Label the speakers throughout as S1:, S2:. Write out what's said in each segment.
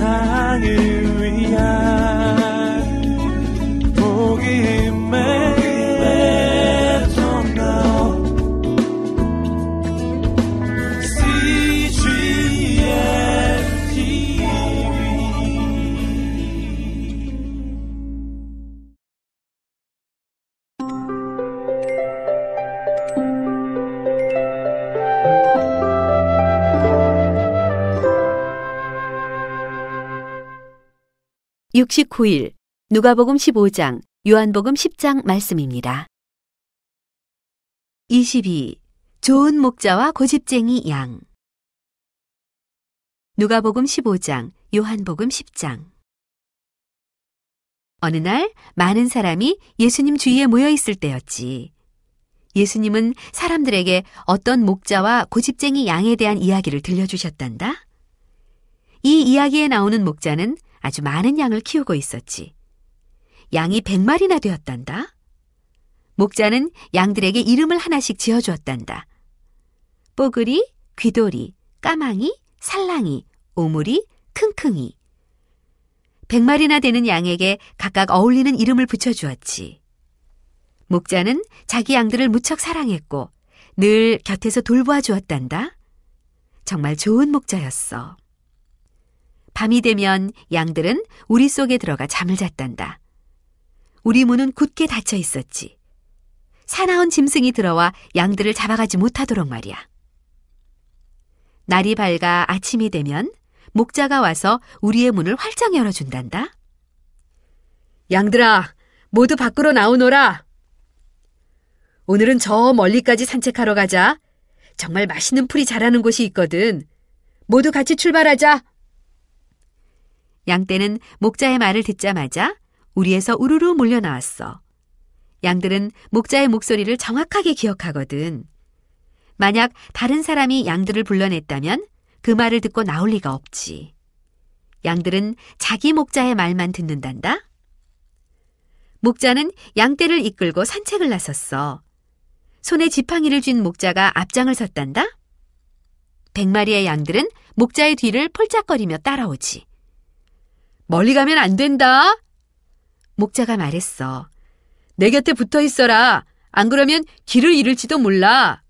S1: 세상을
S2: 69일 누가복음 15장 요한복음 10장 말씀입니다. 22. 좋은 목자와 고집쟁이 양 누가복음 15장 요한복음 10장 어느 날 많은 사람이 예수님 주위에 모여 있을 때였지. 예수님은 사람들에게 어떤 목자와 고집쟁이 양에 대한 이야기를 들려주셨단다. 이 이야기에 나오는 목자는 아주 많은 양을 키우고 있었지. 양이 백마리나 되었단다. 목자는 양들에게 이름을 하나씩 지어주었단다. 뽀글이, 귀돌이, 까망이, 살랑이, 오물이, 킁킁이. 백마리나 되는 양에게 각각 어울리는 이름을 붙여주었지. 목자는 자기 양들을 무척 사랑했고 늘 곁에서 돌보아 주었단다. 정말 좋은 목자였어. 밤이 되면 양들은 우리 속에 들어가 잠을 잤단다. 우리 문은 굳게 닫혀 있었지. 사나운 짐승이 들어와 양들을 잡아가지 못하도록 말이야. 날이 밝아 아침이 되면 목자가 와서 우리의 문을 활짝 열어준단다. 양들아, 모두 밖으로 나오너라. 오늘은 저 멀리까지 산책하러 가자. 정말 맛있는 풀이 자라는 곳이 있거든. 모두 같이 출발하자. 양떼는 목자의 말을 듣자마자 우리에서 우르르 몰려 나왔어. 양들은 목자의 목소리를 정확하게 기억하거든. 만약 다른 사람이 양들을 불러냈다면 그 말을 듣고 나올 리가 없지. 양들은 자기 목자의 말만 듣는단다. 목자는 양떼를 이끌고 산책을 나섰어. 손에 지팡이를 쥔 목자가 앞장을 섰단다. 백마리의 양들은 목자의 뒤를 폴짝거리며 따라오지. 멀리 가면 안 된다. 목자가 말했어. 내 곁에 붙어 있어라. 안 그러면 길을 잃을지도 몰라.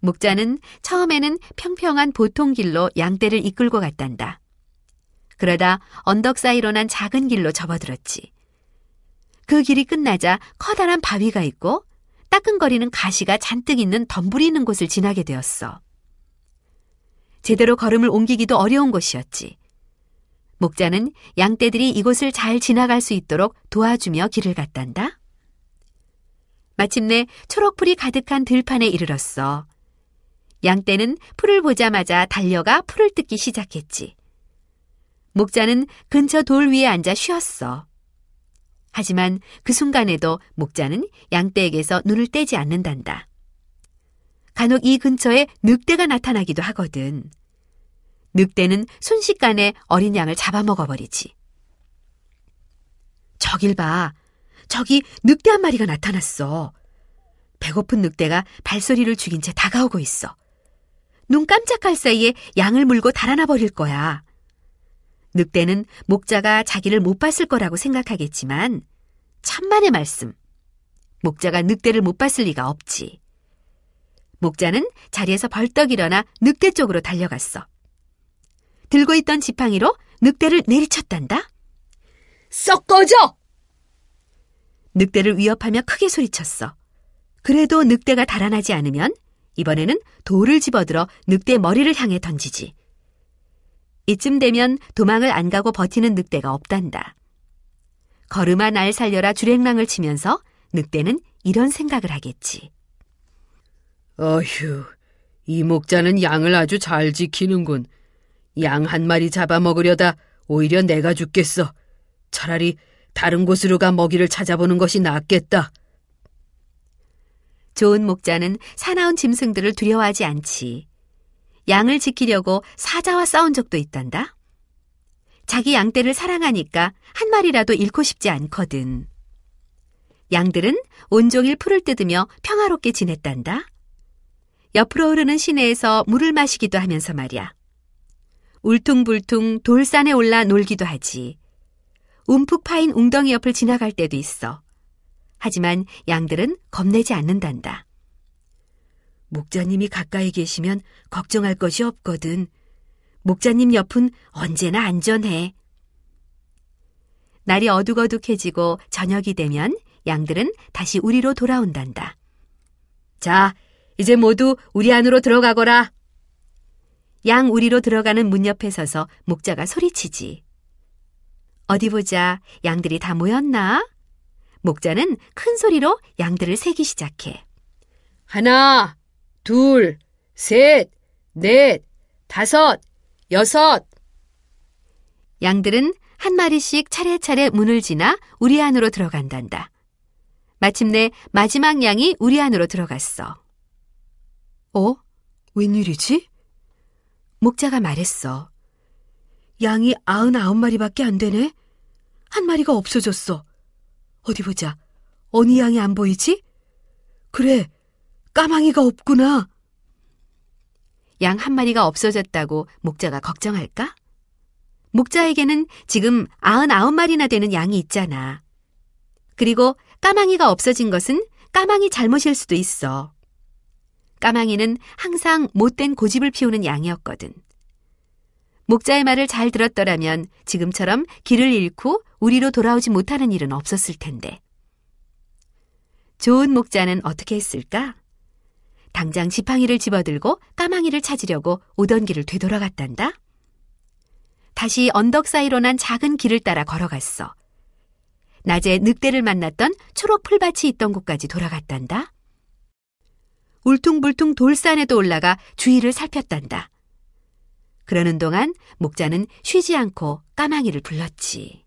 S2: 목자는 처음에는 평평한 보통 길로 양떼를 이끌고 갔단다. 그러다 언덕 사이로 난 작은 길로 접어들었지. 그 길이 끝나자 커다란 바위가 있고 따끈거리는 가시가 잔뜩 있는 덤불이 있는 곳을 지나게 되었어. 제대로 걸음을 옮기기도 어려운 곳이었지. 목자는 양떼들이 이곳을 잘 지나갈 수 있도록 도와주며 길을 갔단다. 마침내 초록풀이 가득한 들판에 이르렀어. 양떼는 풀을 보자마자 달려가 풀을 뜯기 시작했지. 목자는 근처 돌 위에 앉아 쉬었어. 하지만 그 순간에도 목자는 양떼에게서 눈을 떼지 않는단다. 간혹 이 근처에 늑대가 나타나기도 하거든. 늑대는 순식간에 어린 양을 잡아먹어버리지. 저길 봐. 저기 늑대 한 마리가 나타났어. 배고픈 늑대가 발소리를 죽인 채 다가오고 있어. 눈 깜짝할 사이에 양을 물고 달아나 버릴 거야. 늑대는 목자가 자기를 못 봤을 거라고 생각하겠지만 천만의 말씀. 목자가 늑대를 못 봤을 리가 없지. 목자는 자리에서 벌떡 일어나 늑대 쪽으로 달려갔어. 들고 있던 지팡이로 늑대를 내리쳤단다. 썩 꺼져! 늑대를 위협하며 크게 소리쳤어. 그래도 늑대가 달아나지 않으면 이번에는 돌을 집어들어 늑대 머리를 향해 던지지. 이쯤 되면 도망을 안 가고 버티는 늑대가 없단다. 걸음아 날 살려라 주랭랑을 치면서 늑대는 이런 생각을 하겠지.
S3: 어휴, 이 목자는 양을 아주 잘 지키는군. 양 한 마리 잡아먹으려다 오히려 내가 죽겠어. 차라리 다른 곳으로 가 먹이를 찾아보는 것이 낫겠다.
S2: 좋은 목자는 사나운 짐승들을 두려워하지 않지. 양을 지키려고 사자와 싸운 적도 있단다. 자기 양떼를 사랑하니까 한 마리라도 잃고 싶지 않거든. 양들은 온종일 풀을 뜯으며 평화롭게 지냈단다. 옆으로 흐르는 시내에서 물을 마시기도 하면서 말이야. 울퉁불퉁 돌산에 올라 놀기도 하지. 움푹 파인 웅덩이 옆을 지나갈 때도 있어. 하지만 양들은 겁내지 않는단다. 목자님이 가까이 계시면 걱정할 것이 없거든. 목자님 옆은 언제나 안전해. 날이 어둑어둑해지고 저녁이 되면 양들은 다시 우리로 돌아온단다.
S3: 자, 이제 모두 우리 안으로 들어가거라.
S2: 양 우리로 들어가는 문 옆에 서서 목자가 소리치지. 어디 보자. 양들이 다 모였나? 목자는 큰 소리로 양들을 세기 시작해.
S3: 하나, 둘, 셋, 넷, 다섯, 여섯.
S2: 양들은 한 마리씩 차례차례 문을 지나 우리 안으로 들어간단다. 마침내 마지막 양이 우리 안으로 들어갔어. 어? 웬일이지? 목자가 말했어. 양이 아흔아홉 마리밖에 안 되네? 한 마리가 없어졌어. 어디 보자. 어느 양이 안 보이지? 그래, 까망이가 없구나. 양 한 마리가 없어졌다고 목자가 걱정할까? 목자에게는 지금 아흔아홉 마리나 되는 양이 있잖아. 그리고 까망이가 없어진 것은 까망이 잘못일 수도 있어. 까망이는 항상 못된 고집을 피우는 양이었거든. 목자의 말을 잘 들었더라면 지금처럼 길을 잃고 우리로 돌아오지 못하는 일은 없었을 텐데. 좋은 목자는 어떻게 했을까? 당장 지팡이를 집어들고 까망이를 찾으려고 오던 길을 되돌아갔단다. 다시 언덕 사이로 난 작은 길을 따라 걸어갔어. 낮에 늑대를 만났던 초록 풀밭이 있던 곳까지 돌아갔단다. 울퉁불퉁 돌산에도 올라가 주위를 살폈단다. 그러는 동안 목자는 쉬지 않고 까망이를 불렀지.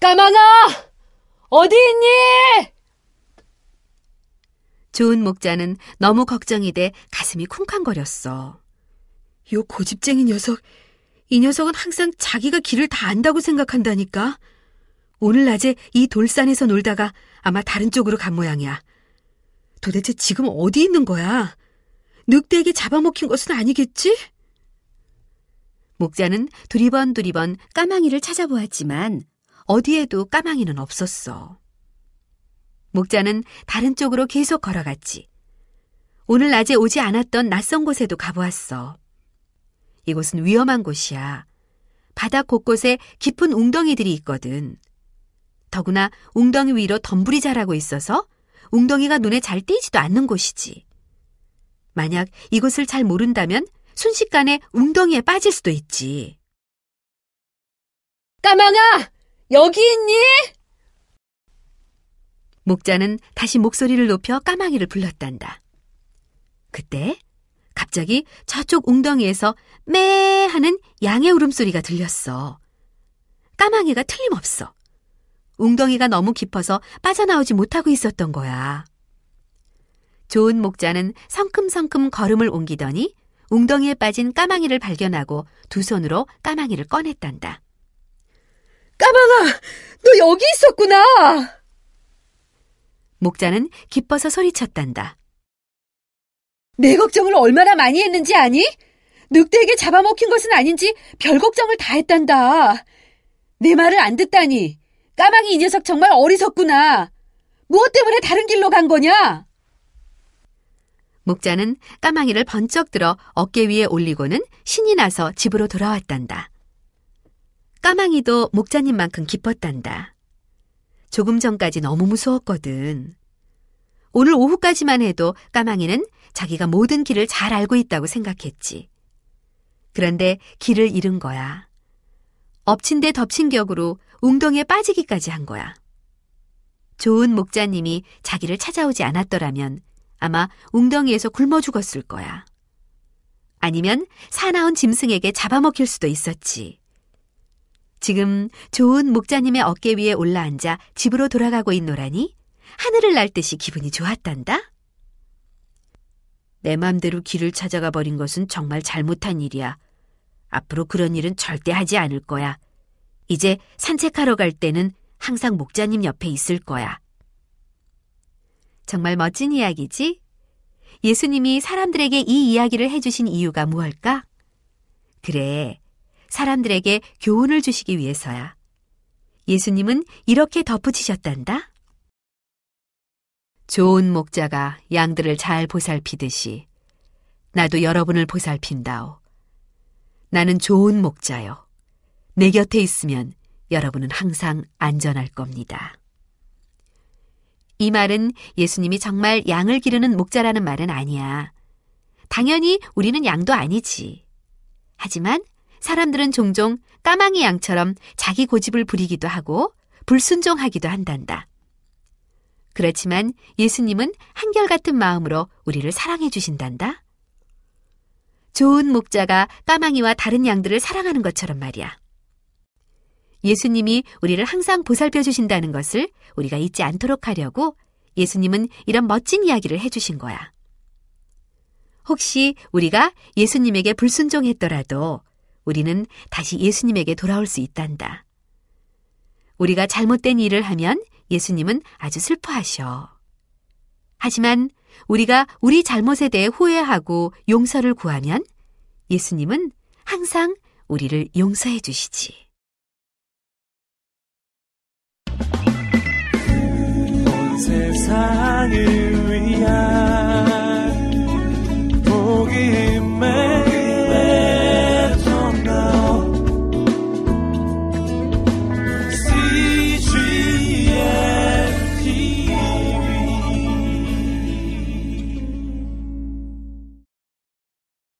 S3: 까망아! 어디 있니?
S2: 좋은 목자는 너무 걱정이 돼 가슴이 쿵쾅거렸어. 요 고집쟁이 녀석, 이 녀석은 항상 자기가 길을 다 안다고 생각한다니까. 오늘 낮에 이 돌산에서 놀다가 아마 다른 쪽으로 간 모양이야. 도대체 지금 어디 있는 거야? 늑대에게 잡아먹힌 것은 아니겠지? 목자는 두리번 두리번 까망이를 찾아보았지만 어디에도 까망이는 없었어. 목자는 다른 쪽으로 계속 걸어갔지. 오늘 낮에 오지 않았던 낯선 곳에도 가보았어. 이곳은 위험한 곳이야. 바닥 곳곳에 깊은 웅덩이들이 있거든. 더구나 웅덩이 위로 덤불이 자라고 있어서 웅덩이가 눈에 잘 띄지도 않는 곳이지. 만약 이곳을 잘 모른다면 순식간에 웅덩이에 빠질 수도 있지.
S3: 까망아! 여기 있니?
S2: 목자는 다시 목소리를 높여 까마귀를 불렀단다. 그때 갑자기 저쪽 웅덩이에서 매 하는 양의 울음소리가 들렸어. 까마귀가 틀림없어. 웅덩이가 너무 깊어서 빠져나오지 못하고 있었던 거야. 좋은 목자는 성큼성큼 걸음을 옮기더니 웅덩이에 빠진 까마귀를 발견하고 두 손으로 까마귀를 꺼냈단다.
S3: 까망아! 너 여기 있었구나!
S2: 목자는 기뻐서 소리쳤단다.
S3: 내 걱정을 얼마나 많이 했는지 아니? 늑대에게 잡아먹힌 것은 아닌지 별 걱정을 다 했단다. 내 말을 안 듣다니. 까마귀 이 녀석 정말 어리석구나. 무엇 때문에 다른 길로 간 거냐?
S2: 목자는 까마귀를 번쩍 들어 어깨 위에 올리고는 신이 나서 집으로 돌아왔단다. 까마귀도 목자님만큼 기뻤단다. 조금 전까지 너무 무서웠거든. 오늘 오후까지만 해도 까마귀는 자기가 모든 길을 잘 알고 있다고 생각했지. 그런데 길을 잃은 거야. 엎친 데 덮친 격으로 웅덩이에 빠지기까지 한 거야. 좋은 목자님이 자기를 찾아오지 않았더라면 아마 웅덩이에서 굶어 죽었을 거야. 아니면 사나운 짐승에게 잡아먹힐 수도 있었지. 지금 좋은 목자님의 어깨 위에 올라앉아 집으로 돌아가고 있노라니 하늘을 날 듯이 기분이 좋았단다. 내 맘대로 길을 찾아가 버린 것은 정말 잘못한 일이야. 앞으로 그런 일은 절대 하지 않을 거야. 이제 산책하러 갈 때는 항상 목자님 옆에 있을 거야. 정말 멋진 이야기지? 예수님이 사람들에게 이 이야기를 해주신 이유가 무엇일까? 그래, 사람들에게 교훈을 주시기 위해서야. 예수님은 이렇게 덧붙이셨단다. 좋은 목자가 양들을 잘 보살피듯이 나도 여러분을 보살핀다오. 나는 좋은 목자요. 내 곁에 있으면 여러분은 항상 안전할 겁니다. 이 말은 예수님이 정말 양을 기르는 목자라는 말은 아니야. 당연히 우리는 양도 아니지. 하지만 사람들은 종종 까망이 양처럼 자기 고집을 부리기도 하고 불순종하기도 한단다. 그렇지만 예수님은 한결같은 마음으로 우리를 사랑해 주신단다. 좋은 목자가 까망이와 다른 양들을 사랑하는 것처럼 말이야. 예수님이 우리를 항상 보살펴 주신다는 것을 우리가 잊지 않도록 하려고 예수님은 이런 멋진 이야기를 해주신 거야. 혹시 우리가 예수님에게 불순종했더라도 우리는 다시 예수님에게 돌아올 수 있단다. 우리가 잘못된 일을 하면 예수님은 아주 슬퍼하셔. 하지만 우리가 우리 잘못에 대해 후회하고 용서를 구하면 예수님은 항상 우리를 용서해 주시지.
S1: 온 세상을 위한